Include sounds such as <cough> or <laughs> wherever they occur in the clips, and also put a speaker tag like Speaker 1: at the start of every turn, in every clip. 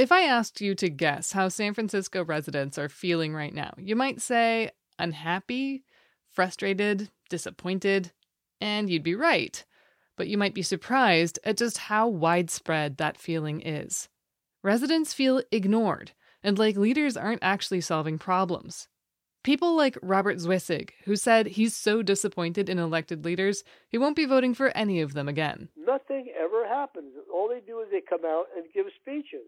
Speaker 1: If I asked you to guess how San Francisco residents are feeling right now, you might say unhappy, frustrated, disappointed, and you'd be right. But you might be surprised at just how widespread that feeling is. Residents feel ignored and like leaders aren't actually solving problems. People like Robert Zwisig, who said he's so disappointed in elected leaders, he won't be voting for any of them again.
Speaker 2: Nothing ever happens. All they do is they come out and give speeches.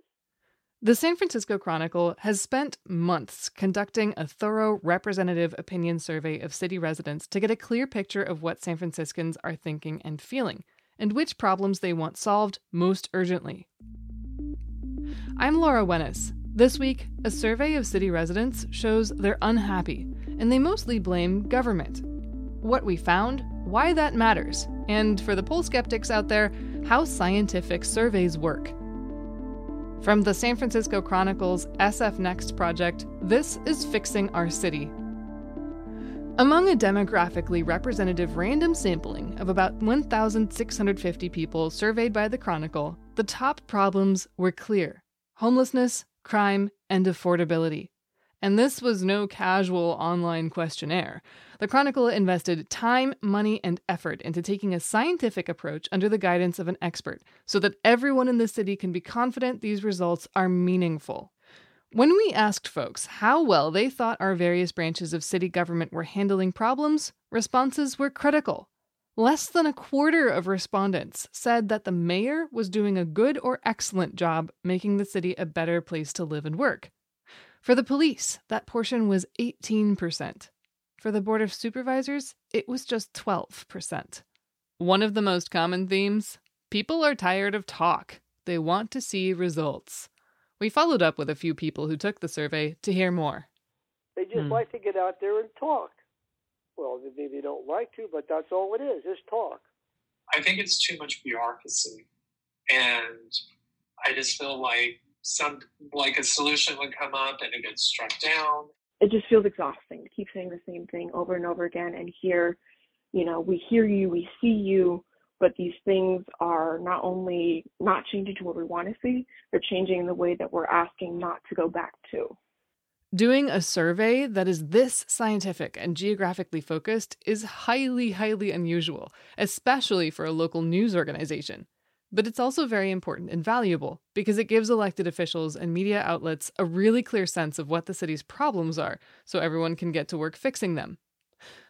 Speaker 1: The San Francisco Chronicle has spent months conducting a thorough representative opinion survey of city residents to get a clear picture of what San Franciscans are thinking and feeling, and which problems they want solved most urgently. I'm Laura Wenus. This week, a survey of city residents shows they're unhappy, and they mostly blame government. What we found, why that matters, and for the poll skeptics out there, how scientific surveys work. From the San Francisco Chronicle's SF Next project, this is Fixing Our City. Among a demographically representative random sampling of about 1,650 people surveyed by the Chronicle, the top problems were clear homelessness, crime, and affordability. And this was no casual online questionnaire. The Chronicle invested time, money, and effort into taking a scientific approach under the guidance of an expert so that everyone in the city can be confident these results are meaningful. When we asked folks how well they thought our various branches of city government were handling problems, responses were critical. Less than a quarter of respondents said that the mayor was doing a good or excellent job making the city a better place to live and work. For the police, that portion was 18%. For the Board of Supervisors, it was just 12%. One of the most common themes people are tired of talk, they want to see results. We followed up with a few people who took the survey to hear more.
Speaker 2: They just hmm. like to get out there and talk. Well, maybe they don't like to, but that's all it is, just talk.
Speaker 3: I think it's too much bureaucracy. And I just feel like some like a solution would come up and it gets struck down
Speaker 4: it just feels exhausting to keep saying the same thing over and over again and hear, you know, we hear you, we see you, but these things are not only not changing to what we want to see, they're changing in the way that we're asking not to go back to.
Speaker 1: Doing a survey that is this scientific and geographically focused is highly, highly unusual, especially for a local news organization. But it's also very important and valuable because it gives elected officials and media outlets a really clear sense of what the city's problems are so everyone can get to work fixing them.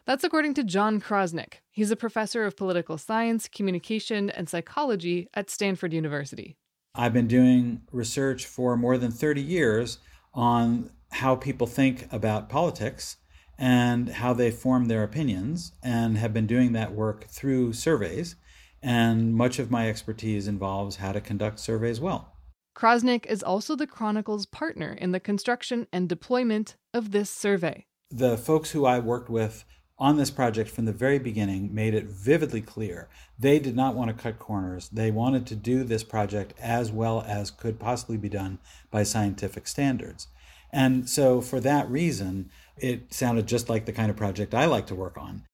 Speaker 1: That's according to John Krosnick. He's a professor of political science, communication, and psychology at Stanford University.
Speaker 5: I've been doing research for more than 30 years on how people think about politics and how they form their opinions, and have been doing that work through surveys and much of my expertise involves how to conduct surveys well.
Speaker 1: Krosnick is also the Chronicle's partner in the construction and deployment of this survey.
Speaker 5: The folks who I worked with on this project from the very beginning made it vividly clear they did not want to cut corners. They wanted to do this project as well as could possibly be done by scientific standards. And so, for that reason, it sounded just like the kind of project I like to work on.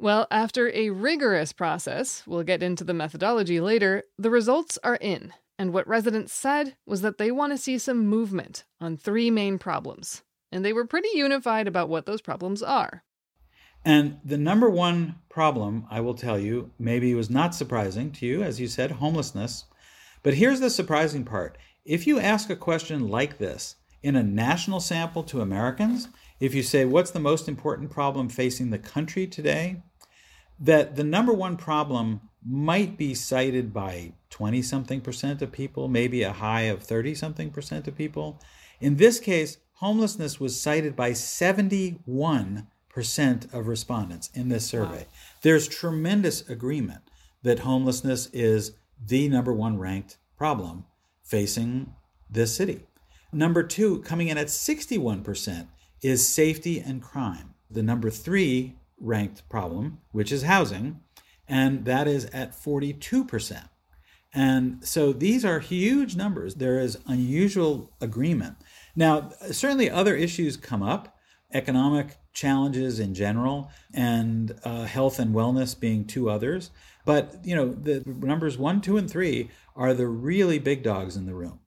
Speaker 1: Well, after a rigorous process, we'll get into the methodology later, the results are in. And what residents said was that they want to see some movement on three main problems. And they were pretty unified about what those problems are.
Speaker 5: And the number one problem, I will tell you, maybe was not surprising to you, as you said, homelessness. But here's the surprising part. If you ask a question like this in a national sample to Americans, if you say, What's the most important problem facing the country today? that the number one problem might be cited by 20 something percent of people, maybe a high of 30 something percent of people. In this case, homelessness was cited by 71 percent of respondents in this survey. Wow. There's tremendous agreement that homelessness is the number one ranked problem facing this city. Number two, coming in at 61%, is safety and crime. The number three ranked problem, which is housing, and that is at 42%. And so these are huge numbers. There is unusual agreement. Now, certainly other issues come up economic challenges in general, and uh, health and wellness being two others. But, you know, the numbers one, two, and three are the really big dogs in the room.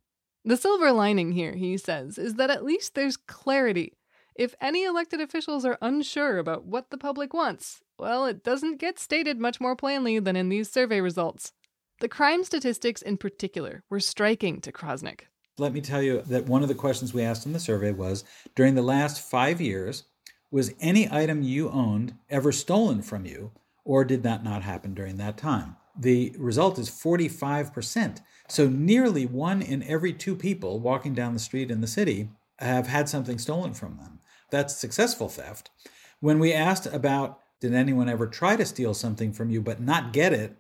Speaker 1: The silver lining here, he says, is that at least there's clarity. If any elected officials are unsure about what the public wants, well, it doesn't get stated much more plainly than in these survey results. The crime statistics in particular were striking to Krosnick.
Speaker 5: Let me tell you that one of the questions we asked in the survey was during the last five years, was any item you owned ever stolen from you, or did that not happen during that time? The result is 45%. So nearly one in every two people walking down the street in the city have had something stolen from them. That's successful theft. When we asked about did anyone ever try to steal something from you but not get it,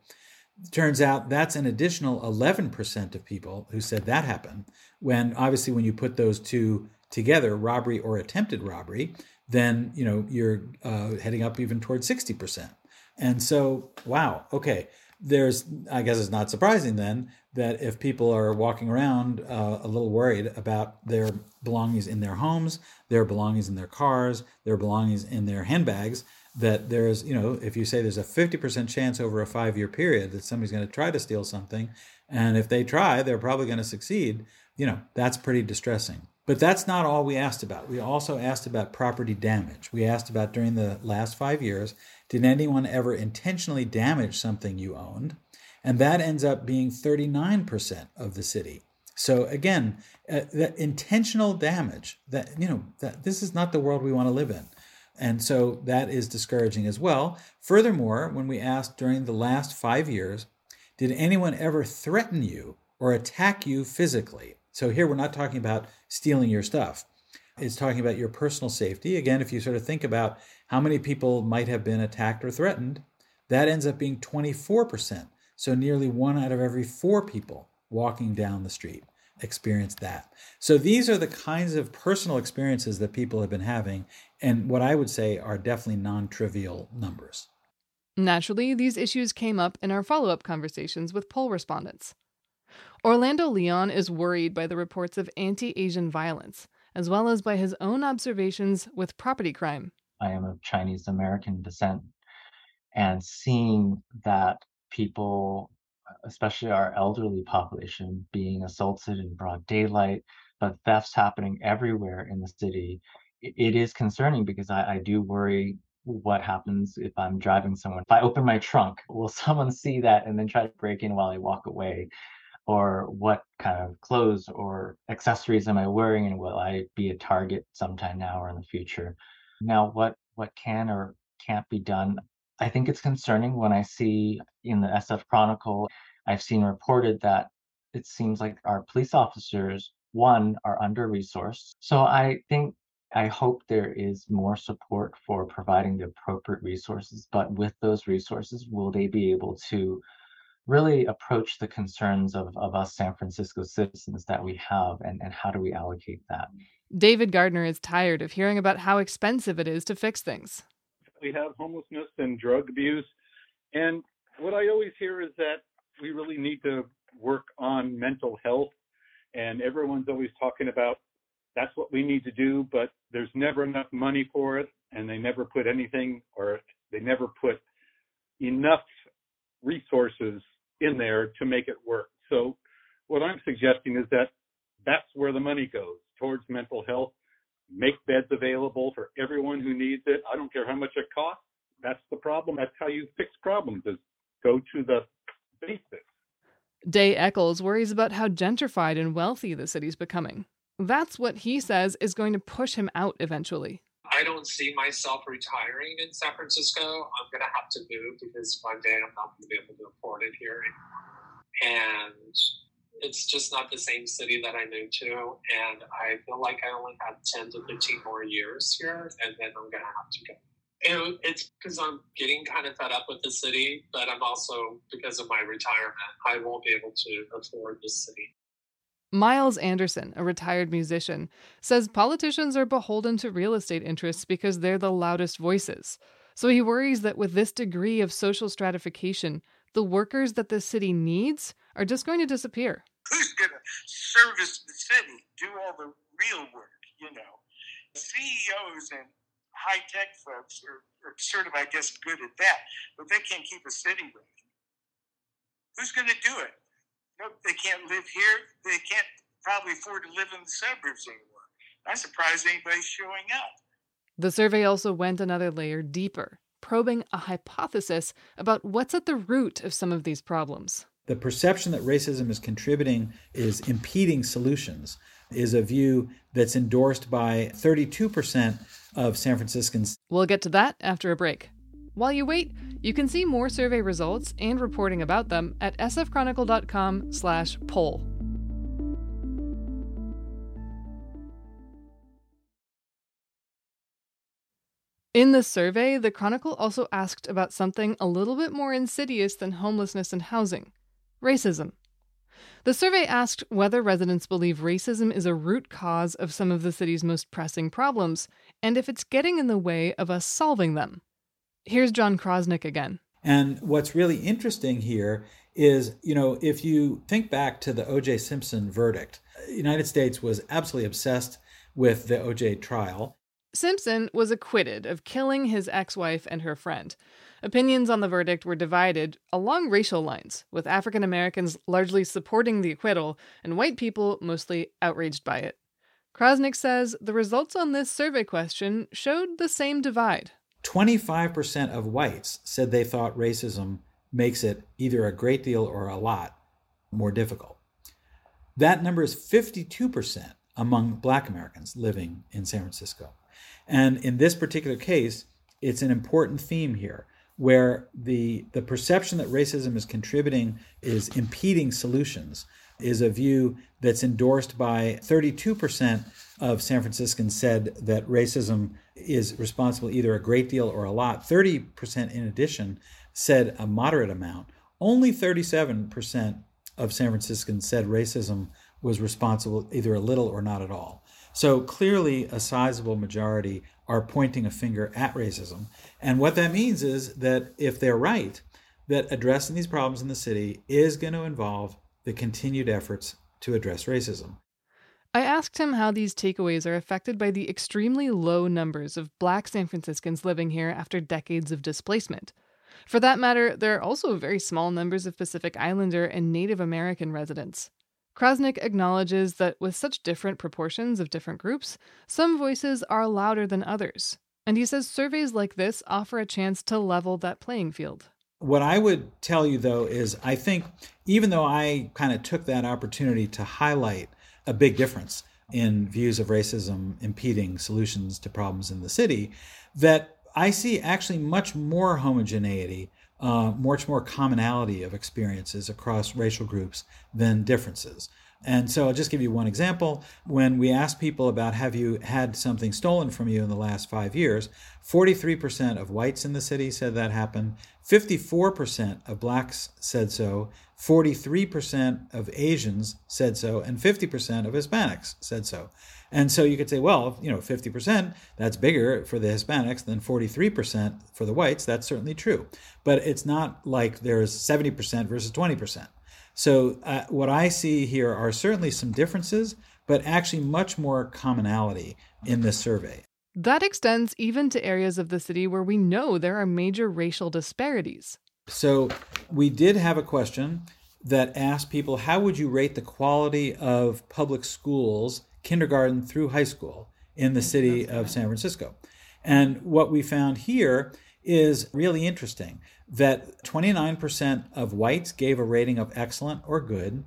Speaker 5: turns out that's an additional 11% of people who said that happened. When obviously, when you put those two together, robbery or attempted robbery, then you know you're uh, heading up even towards 60%. And so, wow, okay. There's, I guess it's not surprising then that if people are walking around uh, a little worried about their belongings in their homes, their belongings in their cars, their belongings in their handbags, that there's, you know, if you say there's a 50% chance over a five year period that somebody's going to try to steal something, and if they try, they're probably going to succeed, you know, that's pretty distressing. But that's not all we asked about. We also asked about property damage. We asked about during the last five years did anyone ever intentionally damage something you owned? And that ends up being 39% of the city. So again, uh, intentional damage that you know that this is not the world we want to live in. And so that is discouraging as well. Furthermore, when we asked during the last 5 years, did anyone ever threaten you or attack you physically? So here we're not talking about stealing your stuff. It's talking about your personal safety. Again, if you sort of think about how many people might have been attacked or threatened, that ends up being 24%. So nearly one out of every four people walking down the street experienced that. So these are the kinds of personal experiences that people have been having, and what I would say are definitely non trivial numbers.
Speaker 1: Naturally, these issues came up in our follow up conversations with poll respondents. Orlando Leon is worried by the reports of anti Asian violence, as well as by his own observations with property crime.
Speaker 6: I am of Chinese American descent, and seeing that people, uh, especially our elderly population, being assaulted in broad daylight, but thefts happening everywhere in the city, it is concerning because I, I do worry what happens if I'm driving someone. If I open my trunk, <laughs> will someone see that and then try to break in while I walk away? or what kind of clothes or accessories am I wearing and will I be a target sometime now or in the future? Now what what can or can't be done? I think it's concerning when I see in the SF Chronicle, I've seen reported that it seems like our police officers, one, are under resourced. So I think I hope there is more support for providing the appropriate resources, but with those resources, will they be able to really approach the concerns of, of us San Francisco citizens that we have and, and how do we allocate that?
Speaker 1: David Gardner is tired of hearing about how expensive it is to fix things.
Speaker 7: We have homelessness and drug abuse. And what I always hear is that we really need to work on mental health. And everyone's always talking about that's what we need to do, but there's never enough money for it. And they never put anything or they never put enough resources in there to make it work. So what I'm suggesting is that that's where the money goes towards mental health. Make beds available for everyone who needs it. I don't care how much it costs. That's the problem. That's how you fix problems is go to the basics.
Speaker 1: Day Eccles worries about how gentrified and wealthy the city's becoming. That's what he says is going to push him out eventually.
Speaker 3: I don't see myself retiring in San Francisco. I'm going to have to move because one day I'm not going to be able to afford it here. And it's just not the same city that I moved to. And I feel like I only have 10 to 15 more years here, and then I'm to have to go. And it's because I'm getting kind of fed up with the city, but I'm also, because of my retirement, I won't be able to afford the city.
Speaker 1: Miles Anderson, a retired musician, says politicians are beholden to real estate interests because they're the loudest voices. So he worries that with this degree of social stratification, the workers that the city needs are just going to disappear.
Speaker 8: Who's going to service the city, do all the real work, you know? CEOs and high tech folks are, are sort of, I guess, good at that, but they can't keep a city running. Who's going to do it? No, they can't live here. They can't probably afford to live in the suburbs anymore. I'm surprised anybody's showing up.
Speaker 1: The survey also went another layer deeper, probing a hypothesis about what's at the root of some of these problems.
Speaker 5: The perception that racism is contributing is impeding solutions is a view that's endorsed by 32% of San Franciscans.
Speaker 1: We'll get to that after a break. While you wait, you can see more survey results and reporting about them at sfchronicle.com/poll. In the survey, the Chronicle also asked about something a little bit more insidious than homelessness and housing racism. The survey asked whether residents believe racism is a root cause of some of the city's most pressing problems and if it's getting in the way of us solving them. Here's John Krosnick again.
Speaker 5: And what's really interesting here is, you know, if you think back to the O.J. Simpson verdict, the United States was absolutely obsessed with the O.J. trial.
Speaker 1: Simpson was acquitted of killing his ex wife and her friend. Opinions on the verdict were divided along racial lines, with African Americans largely supporting the acquittal and white people mostly outraged by it. Krosnick says the results on this survey question showed the same divide.
Speaker 5: 25% of whites said they thought racism makes it either a great deal or a lot more difficult. That number is 52% among black Americans living in San Francisco. And in this particular case, it's an important theme here where the the perception that racism is contributing is impeding solutions is a view that's endorsed by 32% of San Franciscans said that racism is responsible either a great deal or a lot. 30% in addition said a moderate amount. Only 37% of San Franciscans said racism was responsible either a little or not at all. So clearly, a sizable majority are pointing a finger at racism. And what that means is that if they're right, that addressing these problems in the city is going to involve the continued efforts to address racism.
Speaker 1: I asked him how these takeaways are affected by the extremely low numbers of black San Franciscans living here after decades of displacement. For that matter, there are also very small numbers of Pacific Islander and Native American residents. Krosnick acknowledges that with such different proportions of different groups, some voices are louder than others. And he says surveys like this offer a chance to level that playing field.
Speaker 5: What I would tell you, though, is I think even though I kind of took that opportunity to highlight a big difference in views of racism impeding solutions to problems in the city, that I see actually much more homogeneity uh, much more commonality of experiences across racial groups than differences. And so I'll just give you one example. When we asked people about have you had something stolen from you in the last five years, 43% of whites in the city said that happened, 54% of blacks said so, 43% of Asians said so, and 50% of Hispanics said so. And so you could say, well, you know, 50%, that's bigger for the Hispanics than 43% for the whites. That's certainly true. But it's not like there's 70% versus 20%. So uh, what I see here are certainly some differences, but actually much more commonality in this survey.
Speaker 1: That extends even to areas of the city where we know there are major racial disparities.
Speaker 5: So we did have a question that asked people how would you rate the quality of public schools kindergarten through high school in the city of San Francisco. And what we found here is really interesting that 29% of whites gave a rating of excellent or good,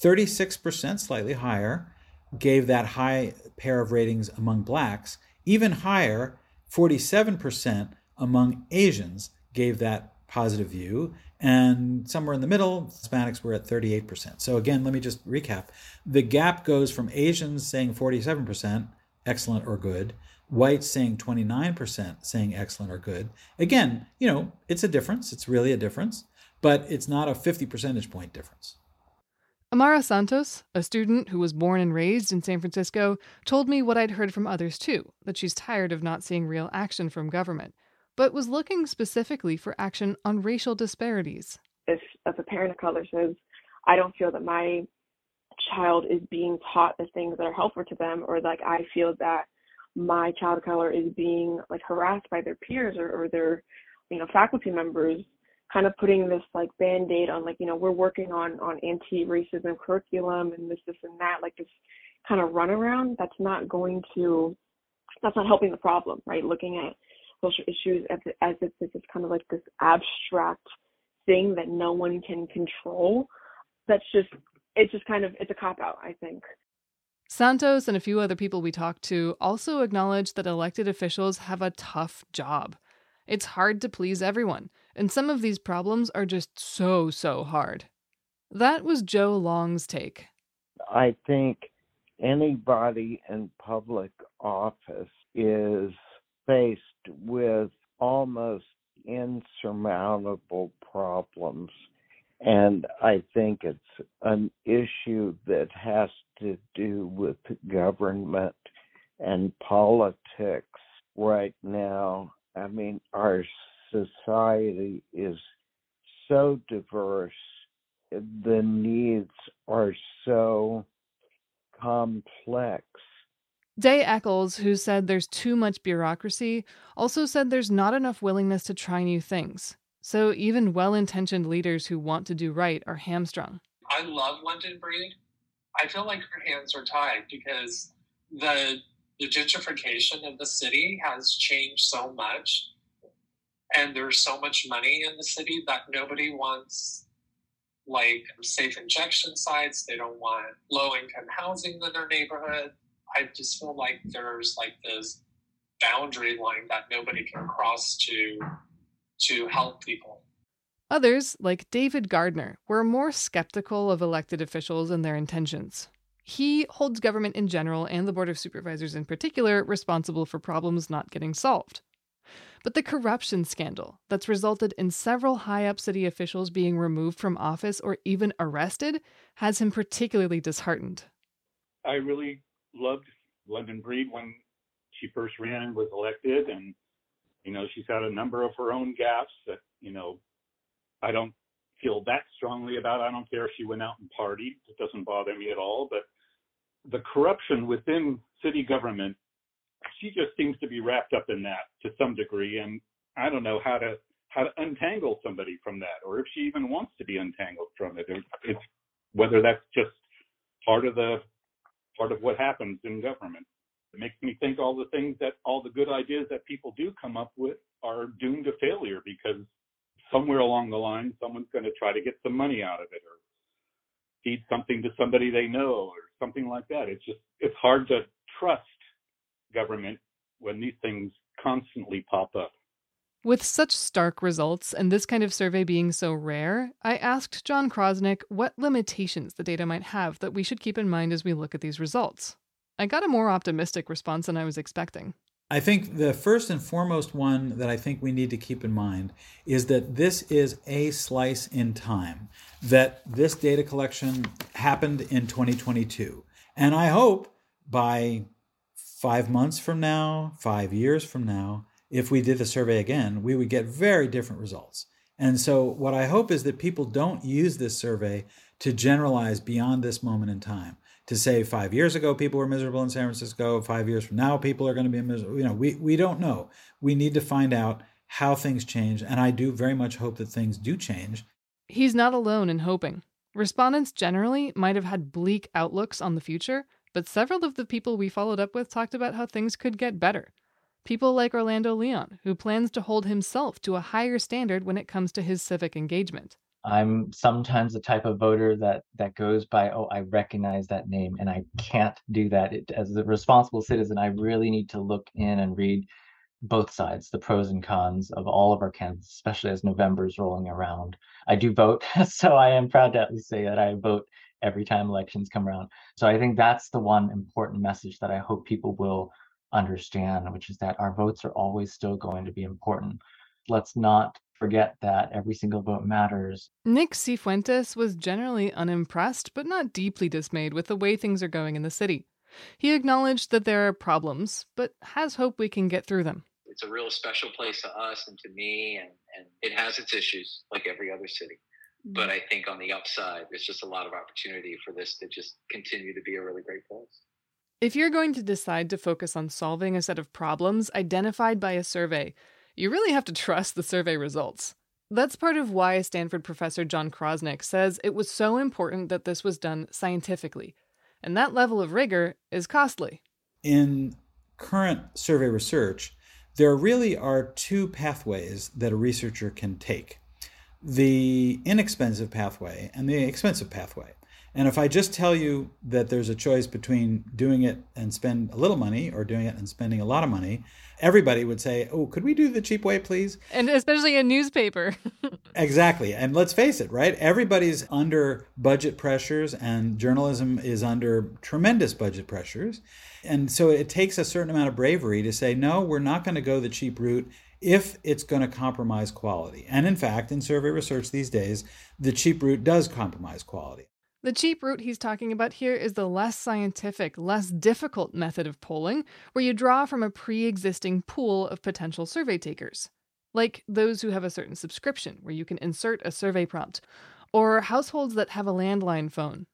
Speaker 5: 36%, slightly higher, gave that high pair of ratings among blacks, even higher, 47% among Asians gave that positive view, and somewhere in the middle, Hispanics were at 38%. So again, let me just recap. The gap goes from Asians saying 47%, excellent or good, whites saying 29%, saying excellent or good. Again, you know, it's a difference. It's really a difference, but it's not a 50 percentage point difference.
Speaker 1: Amara Santos, a student who was born and raised in San Francisco, told me what I'd heard from others too that she's tired of not seeing real action from government, but was looking specifically for action on racial disparities.
Speaker 4: If, if a parent of color says, I don't feel that my child is being taught the things that are helpful to them, or like I feel that my child of color is being like harassed by their peers or, or their, you know, faculty members, kind of putting this like band-aid on like you know we're working on on anti-racism curriculum and this this and that like this kind of runaround that's not going to that's not helping the problem right looking at social issues as, as if this is kind of like this abstract thing that no one can control that's just it's just kind of it's a cop out i think
Speaker 1: santos and a few other people we talked to also acknowledge that elected officials have a tough job it's hard to please everyone and some of these problems are just so, so hard. That was Joe Long's take.
Speaker 9: I think anybody in public office is faced with almost insurmountable problems. And I think it's an issue that has to do with government and politics right now. I mean, our society is so diverse, the needs are so complex.
Speaker 1: Day Eccles, who said there's too much bureaucracy, also said there's not enough willingness to try new things. So even well intentioned leaders who want to do right are hamstrung.
Speaker 3: I love London Breed. I feel like her hands are tied because the the gentrification of the city has changed so much and there's so much money in the city that nobody wants like safe injection sites they don't want low income housing in their neighborhood i just feel like there's like this boundary line that nobody can cross to to help people.
Speaker 1: Others like david gardner were more skeptical of elected officials and their intentions. He holds government in general and the board of supervisors in particular responsible for problems not getting solved. But the corruption scandal that's resulted in several high up city officials being removed from office or even arrested has him particularly disheartened.
Speaker 7: I really loved London Breed when she first ran and was elected. And, you know, she's had a number of her own gaffes that, you know, I don't feel that strongly about. I don't care if she went out and partied. It doesn't bother me at all. But the corruption within city government she just seems to be wrapped up in that to some degree, and I don't know how to how to untangle somebody from that, or if she even wants to be untangled from it. It's whether that's just part of the part of what happens in government. It makes me think all the things that all the good ideas that people do come up with are doomed to failure because somewhere along the line someone's going to try to get some money out of it or feed something to somebody they know or something like that. It's just it's hard to trust government when these things constantly pop up.
Speaker 1: With such stark results and this kind of survey being so rare, I asked John Krosnick what limitations the data might have that we should keep in mind as we look at these results. I got a more optimistic response than I was expecting.
Speaker 5: I think the first and foremost one that I think we need to keep in mind is that this is a slice in time, that this data collection happened in 2022. And I hope by five months from now, five years from now, if we did the survey again, we would get very different results. And so, what I hope is that people don't use this survey to generalize beyond this moment in time. To say five years ago people were miserable in San Francisco, five years from now people are going to be miserable. You know, we, we don't know. We need to find out how things change. And I do very much hope that things do change.
Speaker 1: He's not alone in hoping. Respondents generally might have had bleak outlooks on the future, but several of the people we followed up with talked about how things could get better. People like Orlando Leon, who plans to hold himself to a higher standard when it comes to his civic engagement.
Speaker 6: I'm sometimes the type of voter that that goes by, oh, I recognize that name, and I can't do that. It, as a responsible citizen, I really need to look in and read both sides, the pros and cons of all of our candidates, especially as November is rolling around. I do vote, <laughs> so I am proud to at least say that I vote every time elections come around. So I think that's the one important message that I hope people will understand, which is that our votes are always still going to be important. Let's not forget that every single vote matters.
Speaker 1: Nick Cifuentes was generally unimpressed, but not deeply dismayed with the way things are going in the city. He acknowledged that there are problems, but has hope we can get through them.
Speaker 10: It's a real special place to us and to me, and, and it has its issues like every other city. But mm. I think on the upside, there's just a lot of opportunity for this to just continue to be a really great place.
Speaker 1: If you're going to decide to focus on solving a set of problems identified by a survey, you really have to <laughs> trust the survey results. That's part of why Stanford professor John Krosnick says it was so important that this was done scientifically. And that level of rigor is costly.
Speaker 5: In current survey research, there really are two pathways that a researcher can take the inexpensive pathway and the expensive pathway. And if I just tell you that there's a choice between doing it and spend a little money or doing it and spending a lot of money, everybody would say, Oh, could we do the cheap way, please?
Speaker 1: And especially a newspaper. <laughs>
Speaker 5: exactly. And let's face it, right? Everybody's under budget pressures, and journalism is under tremendous budget pressures. And so it takes a certain amount of bravery to say, No, we're not going to go the cheap route if it's going to compromise quality. And in fact, in survey research these days, the cheap route does compromise quality.
Speaker 1: The cheap route he's talking about here is the less scientific, less difficult method of polling, where you draw from a pre existing pool of potential survey takers. Like those who have a certain subscription, where you can insert a survey prompt, or households that have a landline phone.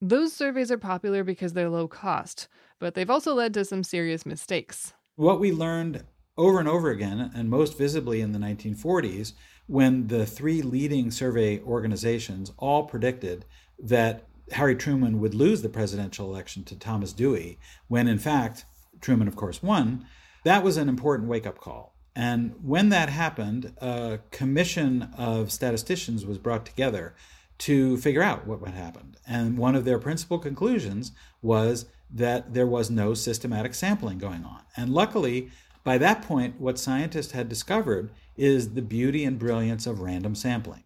Speaker 1: Those surveys are popular because they're low cost, but they've also led to some serious mistakes.
Speaker 5: What we learned over and over again, and most visibly in the 1940s, when the three leading survey organizations all predicted that Harry Truman would lose the presidential election to Thomas Dewey, when in fact Truman, of course, won, that was an important wake up call. And when that happened, a commission of statisticians was brought together to figure out what had happened. And one of their principal conclusions was that there was no systematic sampling going on. And luckily, by that point, what scientists had discovered is the beauty and brilliance of random sampling.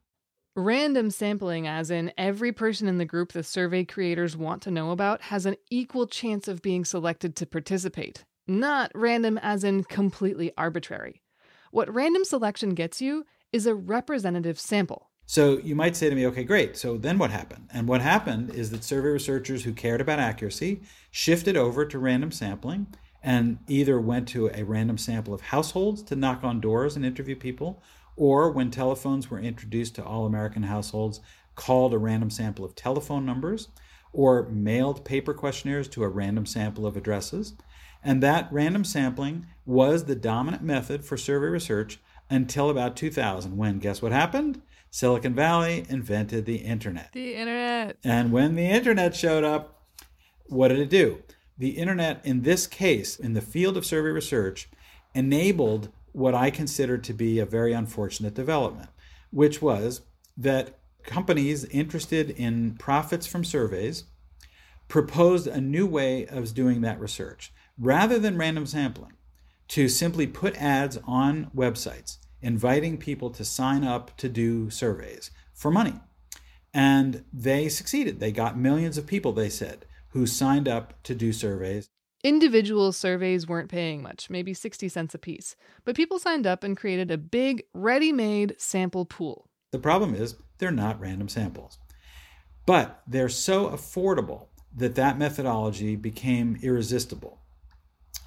Speaker 1: Random sampling, as in every person in the group the survey creators want to know about, has an equal chance of being selected to participate. Not random, as in completely arbitrary. What random selection gets you is a representative sample.
Speaker 5: So you might say to me, okay, great. So then what happened? And what happened is that survey researchers who cared about accuracy shifted over to random sampling and either went to a random sample of households to knock on doors and interview people, or when telephones were introduced to all American households, called a random sample of telephone numbers, or mailed paper questionnaires to a random sample of addresses. And that random sampling was the dominant method for survey research until about 2000, when guess what happened? Silicon Valley invented the internet.
Speaker 1: The internet.
Speaker 5: And when the internet showed up, what did it do? The internet, in this case, in the field of survey research, enabled what I consider to be a very unfortunate development, which was that companies interested in profits from surveys proposed a new way of doing that research. Rather than random sampling, to simply put ads on websites inviting people to sign up to do surveys for money. And they succeeded. They got millions of people, they said, who signed up to do surveys.
Speaker 1: Individual surveys weren't paying much, maybe 60 cents a piece, but people signed up and created a big, ready made sample pool.
Speaker 5: The problem is they're not random samples. But they're so affordable that that methodology became irresistible.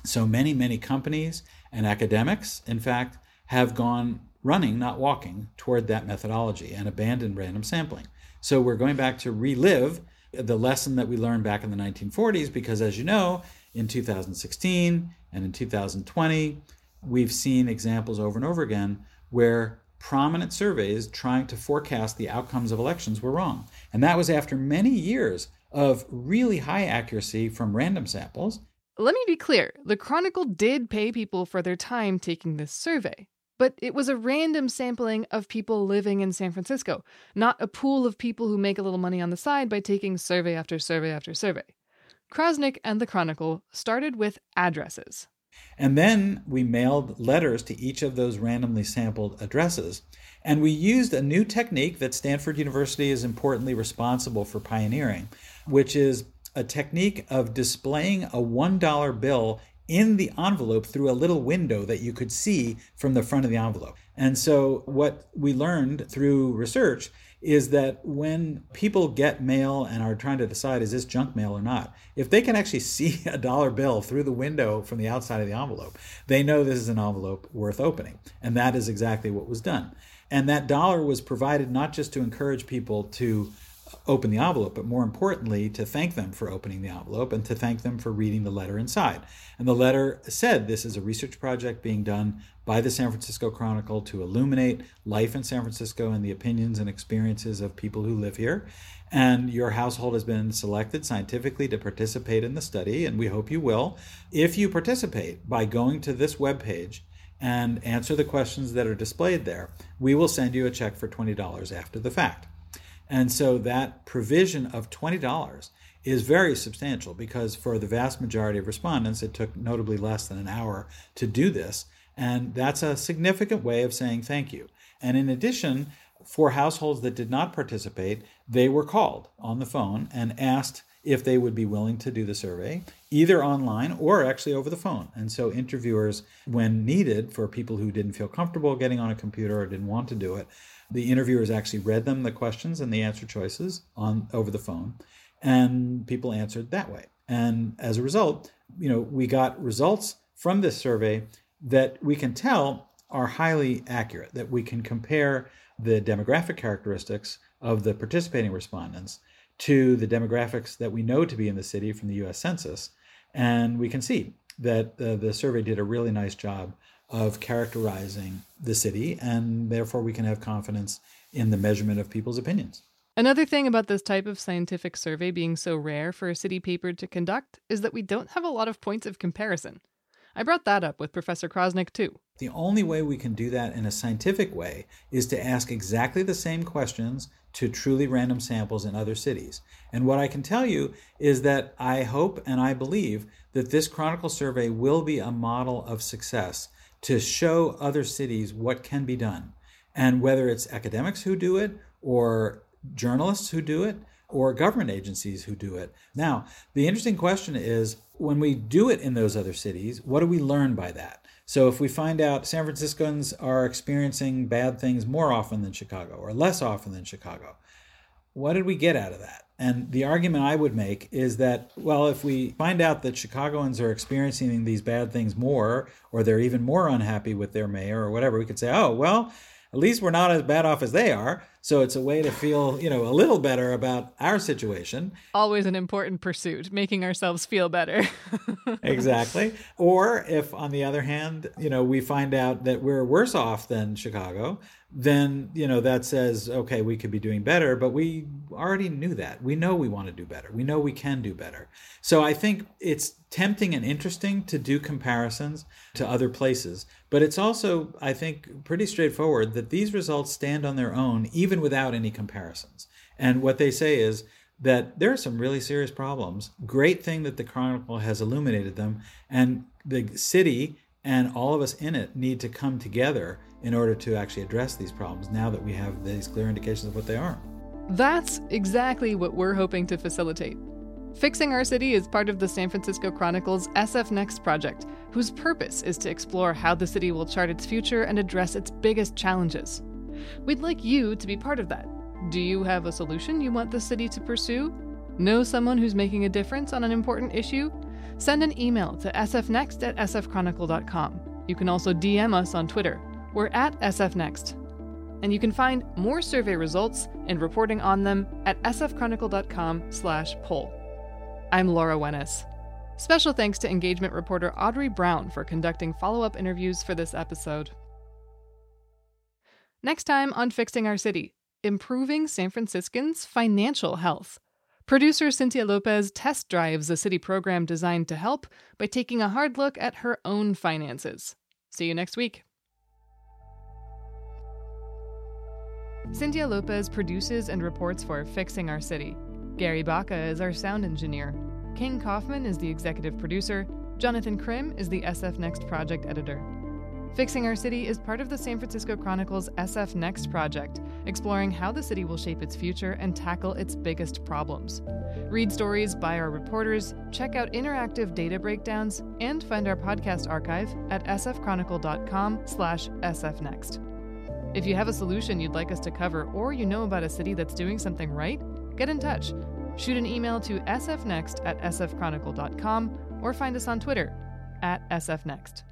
Speaker 5: So many, many companies and academics, in fact, have gone running, not walking, toward that methodology and abandoned random sampling. So we're going back to relive the lesson that we learned back in the 1940s because, as you know, in 2016 and in 2020, we've seen examples over and over again where prominent surveys trying to forecast the outcomes of elections were wrong. And that was after many years of really high accuracy from random samples.
Speaker 1: Let me be clear the Chronicle did pay people for their time taking this survey. But it was a random sampling of people living in San Francisco, not a pool of people who make a little money on the side by taking survey after survey after survey. Krosnick and the Chronicle started with addresses.
Speaker 5: And then we mailed letters to each of those randomly sampled addresses. And we used a new technique that Stanford University is importantly responsible for pioneering, which is a technique of displaying a $1 bill in the envelope through a little window that you could see from the front of the envelope. And so, what we learned through research is that when people get mail and are trying to decide is this junk mail or not, if they can actually <laughs> see a dollar bill through the window from the outside of the envelope, they know this is an envelope worth opening. And that is exactly what was done. And that dollar was provided not just to encourage people to open the envelope, but more importantly, to thank them for opening the envelope and to thank them for reading the letter inside. And the letter said this is a research project being done by the San Francisco Chronicle to illuminate life in San Francisco and the opinions and experiences of people who live here. And your household has been selected scientifically to participate in the study, and we hope you will. If you participate by going to this webpage and answer the questions that are displayed there, we will send you a check for $20 after the fact. And so that provision of $20 is very substantial because for the vast majority of respondents, it took notably less than an hour to do this. And that's a significant way of saying thank you. And in addition, for households that did not participate, they were called on the phone and asked if they would be willing to do the survey, either online or actually over the phone. And so interviewers, when needed for people who didn't feel comfortable getting on a computer or didn't want to do it, the interviewers actually read them the questions and the answer choices on over the phone, and people answered that way. And as a result, you know, we got results from this survey that we can tell are highly accurate, that we can compare the demographic characteristics of the participating respondents to the demographics that we know to be in the city from the US Census. And we can see that uh, the survey did a really nice job of characterizing the city, and therefore we can have confidence in the measurement of people's opinions.
Speaker 1: Another thing about this type of scientific survey being so rare for a city paper to conduct is that we don't have a lot of points of comparison. I brought that up with Professor Krosnick too.
Speaker 5: The only way we can do that in a scientific way is to ask exactly the same questions to truly random samples in other cities. And what I can tell you is that I hope and I believe that this Chronicle survey will be a model of success to show other cities what can be done. And whether it's academics who do it, or journalists who do it, or government agencies who do it. Now, the interesting question is when we do it in those other cities, what do we learn by that? So if we find out San Franciscans are experiencing bad things more often than Chicago or less often than Chicago, what did we get out of that? And the argument I would make is that, well, if we find out that Chicagoans are experiencing these bad things more, or they're even more unhappy with their mayor or whatever, we could say, oh, well, at least we're not as bad off as they are. So it's a way to feel, you know, a little better about our situation.
Speaker 1: Always an important pursuit, making ourselves feel better. <laughs>
Speaker 5: exactly. Or if, on the other hand, you know, we find out that we're worse off than Chicago, then you know that says okay we could be doing better but we already knew that we know we want to do better we know we can do better so i think it's tempting and interesting to do comparisons to other places but it's also i think pretty straightforward that these results stand on their own even without any comparisons and what they say is that there are some really serious problems great thing that the chronicle has illuminated them and the city and all of us in it need to come together in order to actually address these problems now that we have these clear indications of what they are.
Speaker 1: That's exactly what we're hoping to facilitate. Fixing Our City is part of the San Francisco Chronicle's SF Next project, whose purpose is to explore how the city will chart its future and address its biggest challenges. We'd like you to be part of that. Do you have a solution you want the city to pursue? Know someone who's making a difference on an important issue? Send an email to sfnext at sfchronicle.com. You can also DM us on Twitter we're at SFNext. And you can find more survey results and reporting on them at sfchronicle.com slash poll. I'm Laura Wenus. Special thanks to engagement reporter Audrey Brown for conducting follow-up interviews for this episode. Next time on Fixing Our City, improving San Franciscans' financial health. Producer Cynthia Lopez test drives a city program designed to help by taking a hard look at her own finances. See you next week. Cynthia Lopez produces and reports for Fixing Our City. Gary Baca is our sound engineer. King Kaufman is the executive producer. Jonathan Krim is the SF Next project editor. Fixing Our City is part of the San Francisco Chronicle's SF Next project, exploring how the city will shape its future and tackle its biggest problems. Read stories by our reporters, check out interactive data breakdowns, and find our podcast archive at sfchronicle.com slash sfnext. If you have a solution you'd like us to cover or you know about a city that's doing something right, get in touch. Shoot an email to sfnext at sfchronicle.com or find us on Twitter at sfnext.